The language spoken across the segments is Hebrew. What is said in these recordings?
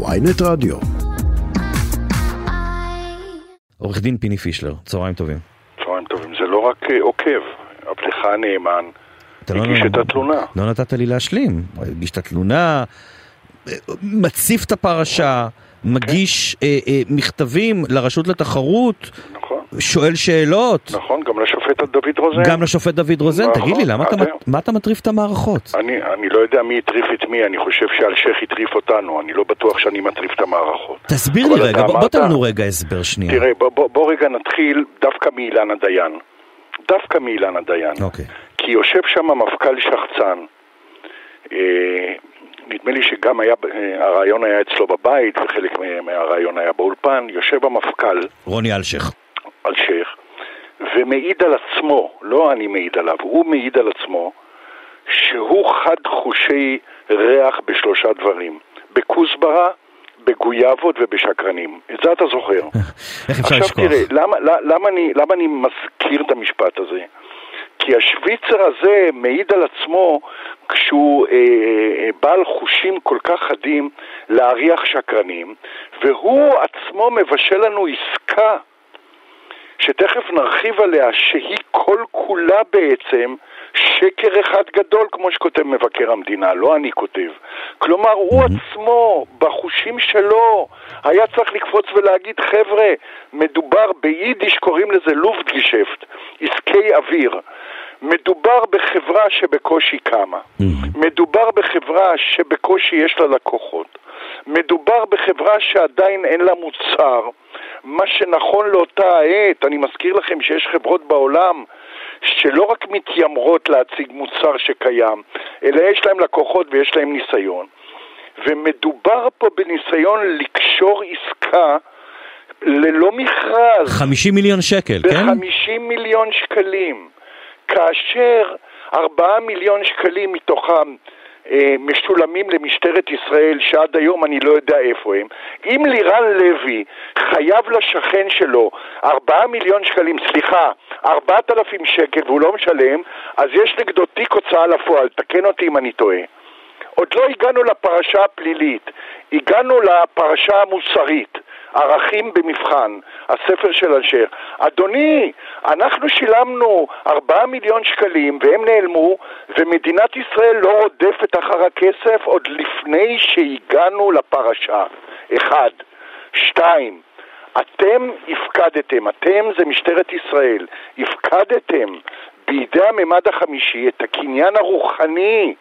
ויינט רדיו. עורך דין פיני פישלר, צהריים טובים. צהריים טובים. זה לא רק אה, עוקב, עבדך הנאמן לא- הגיש את התלונה. לא נתת לי להשלים. הגיש את התלונה, אה, מציף את הפרשה, מגיש אה, אה, מכתבים לרשות לתחרות, נכון, שואל שאלות, נכון, גם לשופט דוד רוזן. גם לשופט דוד רוזן. נכון, תגיד לי, למה אתה. מה אתה מטריף את המערכות? אני, אני לא יודע מי הטריף את מי, אני חושב שאלשיך הטריף אותנו, אני לא בטוח שאני מטריף את המערכות. תסביר לי רגע, בוא- בוא תן לנו רגע הסבר שנייה. תראה, בוא, בוא, בוא רגע נתחיל דווקא מאילנה דיין. דווקא מאילנה דיין. אוקיי. כי יושב שם מפכ"ל שחצן. אה, נדמה לי שגם היה, אה, הרעיון היה אצלו בבית וחלק מה- מהרעיון היה באולפן. יושב המפכ"ל, רוני אלשיך. אלשיך, ומעיד על עצמו, לא אני מעיד עליו, הוא מעיד על עצמו שהוא חד חושי ריח בשלושה דברים, בכוסברה, בגויאבות ובשקרנים. את זה אתה זוכר. איך אפשר עכשיו לשכוח? תראה, למה, למה, אני, למה אני מזכיר את המשפט הזה? כי השוויצר הזה מעיד על עצמו כשהוא אה, אה, בעל חושים כל כך חדים להריח שקרנים, והוא עצמו מבשל לנו עסקה שתכף נרחיב עליה, שהיא כל כולה בעצם שקר אחד גדול, כמו שכותב מבקר המדינה, לא אני כותב. כלומר, הוא עצמו, בחושים שלו, היה צריך לקפוץ ולהגיד, חבר'ה, מדובר ביידיש, קוראים לזה לופטגשפט, עסקי אוויר. מדובר בחברה שבקושי קמה. מדובר בחברה שבקושי יש לה לקוחות. מדובר בחברה שעדיין אין לה מוצר. מה שנכון לאותה העת, אני מזכיר לכם שיש חברות בעולם שלא רק מתיימרות להציג מוצר שקיים, אלא יש להם לקוחות ויש להם ניסיון. ומדובר פה בניסיון לקשור עסקה ללא מכרז. 50 מיליון שקל, כן? ב-50 מיליון שקלים, כאשר 4 מיליון שקלים מתוכם משולמים למשטרת ישראל, שעד היום אני לא יודע איפה הם. אם לירן לוי חייב לשכן שלו 4 מיליון שקלים, סליחה, 4,000 שקל והוא לא משלם, אז יש נגדו תיק הוצאה לפועל, תקן אותי אם אני טועה. עוד לא הגענו לפרשה הפלילית, הגענו לפרשה המוסרית, ערכים במבחן, הספר של אלשיך. אדוני, אנחנו שילמנו 4 מיליון שקלים והם נעלמו, ומדינת ישראל לא רודפת אחר הכסף עוד לפני שהגענו לפרשה. אחד. שתיים, אתם הפקדתם, אתם זה משטרת ישראל, הפקדתם בידי הממד החמישי את הקניין הרוחני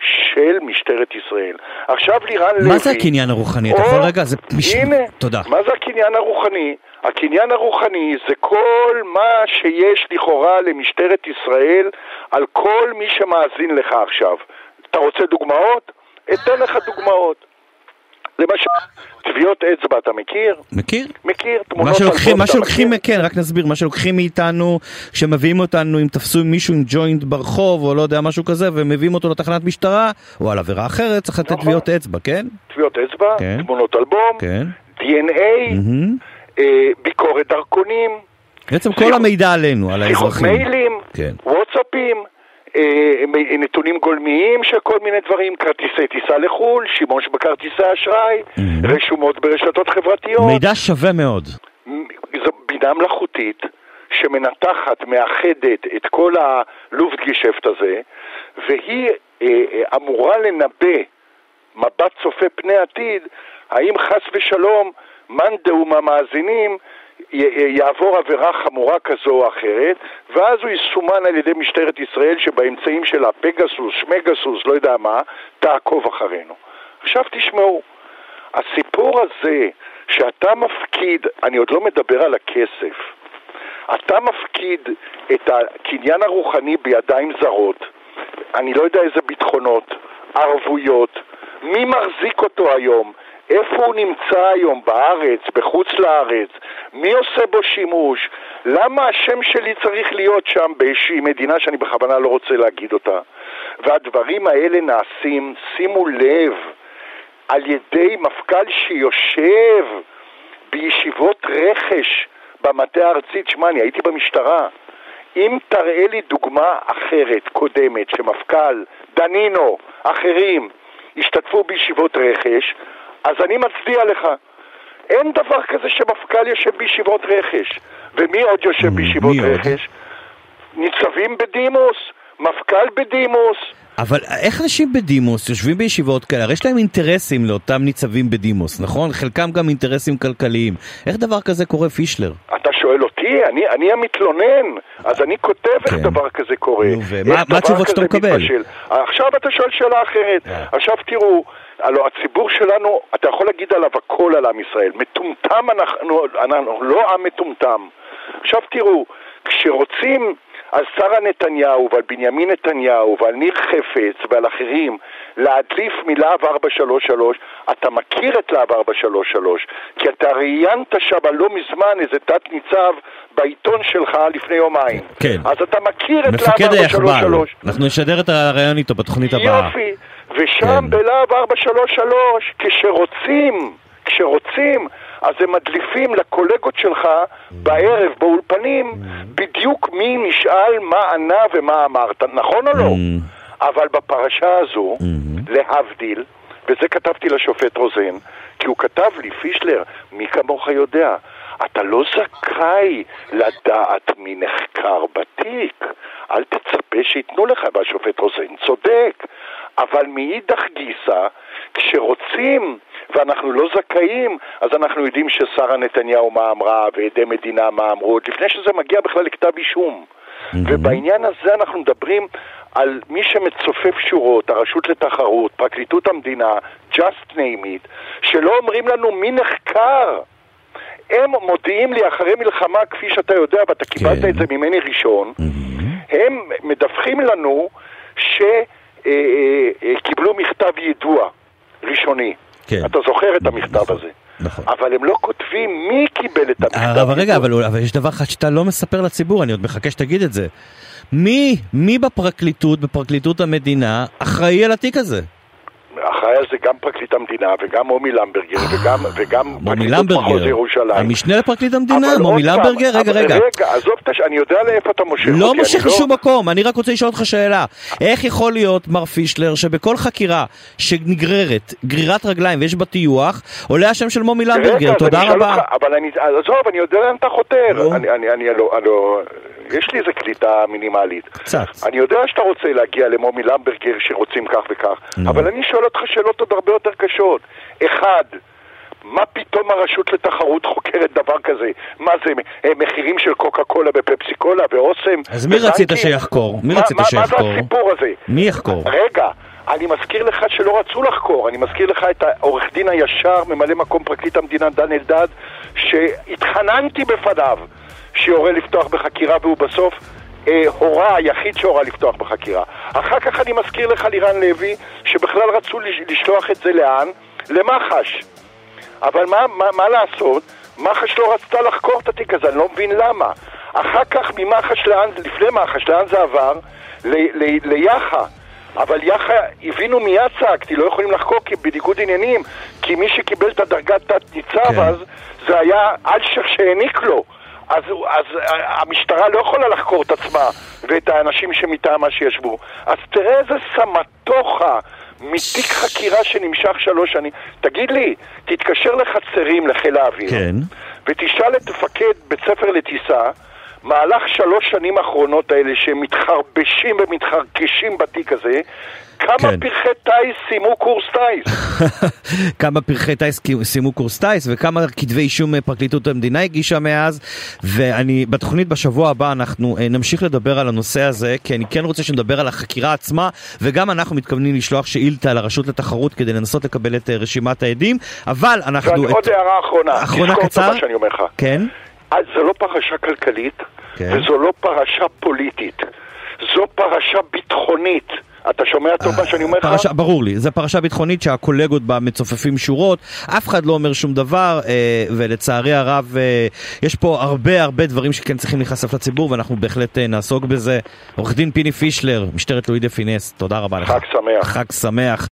של משטרת ישראל. עכשיו לירן לוי... מה זה הקניין הרוחני? אתה יכול רגע? זה הנה, תודה. מה זה הקניין הרוחני? הקניין הרוחני זה כל מה שיש לכאורה למשטרת ישראל על כל מי שמאזין לך עכשיו. אתה רוצה דוגמאות? אתן לך דוגמאות. למשל, טביעות אצבע אתה מכיר? מכיר? מכיר, תמונות מה שלוקחים, מה שלוקחים, מכיר? כן, רק נסביר, מה שלוקחים מאיתנו, שמביאים אותנו, אם תפסו מישהו עם ג'וינט ברחוב, או לא יודע, משהו כזה, ומביאים אותו לתחנת משטרה, או על עבירה אחרת, צריך לתת נכון. טביעות אצבע, כן? טביעות אצבע, כן. תמונות אלבום, כן. DNA, מהמם. אה, ביקורת דרכונים, בעצם כל המידע עלינו, על שיחות האזרחים. מיילים, כן. אה, נתונים גולמיים של כל מיני דברים, כרטיסי טיסה לחו"ל, שימוש בכרטיסי אשראי, Mhm. רשומות ברשתות חברתיות. מידע שווה מאוד. זו בינה מלאכותית שמנתחת, מאחדת את כל הלופטגשפט הזה, והיא אה, אה, אמורה לנבא מבט צופה פני עתיד, האם חס ושלום מאן דהוא מהמאזינים י- יעבור עבירה חמורה כזו או אחרת, ואז הוא יסומן על ידי משטרת ישראל שבאמצעים שלה, פגסוס, שמגסוס, לא יודע מה, תעקוב אחרינו. עכשיו תשמעו, הסיפור הזה שאתה מפקיד, אני עוד לא מדבר על הכסף, אתה מפקיד את הקניין הרוחני בידיים זרות, אני לא יודע איזה ביטחונות, ערבויות, מי מחזיק אותו היום? איפה הוא נמצא היום? בארץ? בחוץ לארץ? מי עושה בו שימוש? למה השם שלי צריך להיות שם באיזושהי מדינה שאני בכוונה לא רוצה להגיד אותה? והדברים האלה נעשים, שימו לב, על ידי מפכ"ל שיושב בישיבות רכש במטה הארצי, תשמע, אני הייתי במשטרה. אם תראה לי דוגמה אחרת, קודמת, שמפכ"ל, דנינו, אחרים, השתתפו בישיבות רכש, אז אני מצדיע לך. אין דבר כזה שמפכ"ל יושב בישיבות רכש. ומי עוד יושב בישיבות? רכש? ניצבים בדימוס, מפכ"ל בדימוס. אבל איך אנשים בדימוס יושבים בישיבות כאלה? הרי יש להם אינטרסים לאותם ניצבים בדימוס, נכון? חלקם גם אינטרסים כלכליים. איך דבר כזה קורה, פישלר? אתה שואל אותי? אני, אני המתלונן, אז אני כותב איך כן. דבר כזה קורה. נו, ומה- איך התשובות שאתה מקבל? מתבשל. עכשיו אתה שואל שאלה אחרת. אה. עכשיו תראו, הלוא הציבור שלנו, אתה יכול להגיד עליו הכל על עם ישראל. מטומטם אנחנו, אנחנו לא עם מטומטם. עכשיו תראו, כשרוצים על שרה נתניהו ועל בנימין נתניהו ועל ניר חפץ ועל אחרים להדליף מלהב 433, אתה מכיר את להב 433, כי אתה ראיינת שם לא מזמן איזה תת ניצב בעיתון שלך לפני יומיים. כן. אז אתה מכיר את מפקד להב היחב"ל. 433. אנחנו נשדר את הרעיון איתו בתוכנית הבאה. יופי, ושם כן. בלהב 433, כשרוצים, כשרוצים, אז הם מדליפים לקולגות שלך בערב באולפנים בדיוק מי נשאל מה ענה ומה אמרת, נכון או לא? Mm. אבל בפרשה הזו, Mm-hmm. להבדיל, וזה כתבתי לשופט רוזן, כי הוא כתב לי, פישלר, מי כמוך יודע, אתה לא זכאי לדעת מי נחקר בתיק. אל תצפה שייתנו לך, והשופט רוזן צודק. אבל מאידך גיסא, כשרוצים ואנחנו לא זכאים, אז אנחנו יודעים ששרה נתניהו מה אמרה ועדי מדינה מה אמרו, עוד לפני שזה מגיע בכלל לכתב אישום. ובעניין הזה אנחנו מדברים על מי שמצופף שורות, הרשות לתחרות, פרקליטות המדינה, just name it, שלא אומרים לנו מי נחקר. הם מודיעים לי אחרי מלחמה, כפי שאתה יודע, ואתה קיבלת כן. את זה ממני ראשון, הם מדווחים לנו שקיבלו מכתב יידוע ראשוני. כן. אתה זוכר את המכתב נכון, הזה. נכון. אבל הם לא כותבים מי קיבל את המכתב אבל רגע, יידוע. אבל, אבל יש דבר אחד שאתה לא מספר לציבור, אני עוד מחכה שתגיד את זה. מי, מי בפרקליטות, בפרקליטות המדינה, אחראי על התיק הזה? אחראי על זה גם פרקליט המדינה וגם מומי למברגר וגם, וגם פרקליטות מחוז ירושלים. המשנה לפרקליט המדינה, מומי למברגר, רגע, רגע. רגע, עזוב את הש... אני יודע לאיפה אתה מושך אותי. לא אני מושך לשום מקום, אני רק רוצה לשאול אותך שאלה. איך יכול להיות, מר פישלר, שבכל חקירה שנגררת, גרירת רגליים ויש בה טיוח, עולה השם של מומי למברגר, תודה אני רבה. אבל אני, עזוב, אני יודע לאן אתה חותר. נו. אני, אני, אני, לא, אני לא, יש לי איזה קליטה מינימלית. קצת. אני יודע שאתה רוצה להגיע למומי למברגר שרוצים כך וכך, נו. אבל אני שואל אותך שאלות עוד הרבה יותר קשות. אחד, מה פתאום הרשות לתחרות חוקרת דבר כזה? מה זה, אה, מחירים של קוקה קולה ופפסי קולה ואוסם? אז מי? רצית שיחקור? מי מה- רצית מה- מה שיחקור? זה הסיפור הזה? מי יחקור? רגע, אני מזכיר לך שלא רצו לחקור, אני מזכיר לך את העורך דין הישר, ממלא מקום פרקליט המדינה דן אלדד, שהתחננתי בפניו שיורה לפתוח בחקירה והוא בסוף אה, הורה, היחיד שהורה לפתוח בחקירה. אחר כך אני מזכיר לך לירן לוי, שבכלל רצו לש- לשלוח את זה לאן? למח"ש. אבל מה, מה, מה לעשות? מח"ש לא רצתה לחקור את התיק הזה, אני לא מבין למה. אחר כך ממח"ש לאן, לפני מח"ש, לאן זה עבר? ל- ל- ליח"א. אבל יח"א הבינו מיד צעקתי, לא יכולים לחקור כי בניגוד עניינים, כי מי שקיבל את הדרגת תת-ניצב כן. אז, זה היה אלשיך שהעניק לו. אז, אז אה, המשטרה לא יכולה לחקור את עצמה ואת האנשים שמטעמה שישבו. אז תראה איזה סמטוחה מתיק חקירה שנמשך שלוש שנים. תגיד לי, תתקשר לחצרים לחיל האוויר, כן. ותשאל את מפקד בית ספר לטיסה, מהלך שלוש שנים האחרונות האלה שהם מתחרבשים ומתחרקשים בתיק הזה, כמה כן. פרחי טיס סיימו קורס טיס? כמה פרחי טיס סיימו קורס טיס וכמה כתבי אישום אה, פרקליטות המדינה הגישה מאז ואני בתוכנית בשבוע הבא אנחנו אה, נמשיך לדבר על הנושא הזה כי אני כן רוצה שנדבר על החקירה עצמה וגם אנחנו מתכוונים לשלוח שאילתה לרשות לתחרות כדי לנסות לקבל את אה, רשימת העדים אבל אנחנו... ועוד את- הערה אחרונה, אחרונה קצר? כן? אז זו לא פרשה כלכלית, כן. וזו לא פרשה פוליטית, זו פרשה ביטחונית. אתה שומע טוב מה שאני אומר לך? ברור לי, זו פרשה ביטחונית שהקולגות בה מצופפים שורות, אף אחד לא אומר שום דבר, אה, ולצערי הרב אה, יש פה הרבה הרבה דברים שכן צריכים להיחשף לציבור, ואנחנו בהחלט אה, נעסוק בזה. עורך דין פיני פישלר, משטרת לואי דה פינס, תודה רבה לך. חג שמח. חג שמח.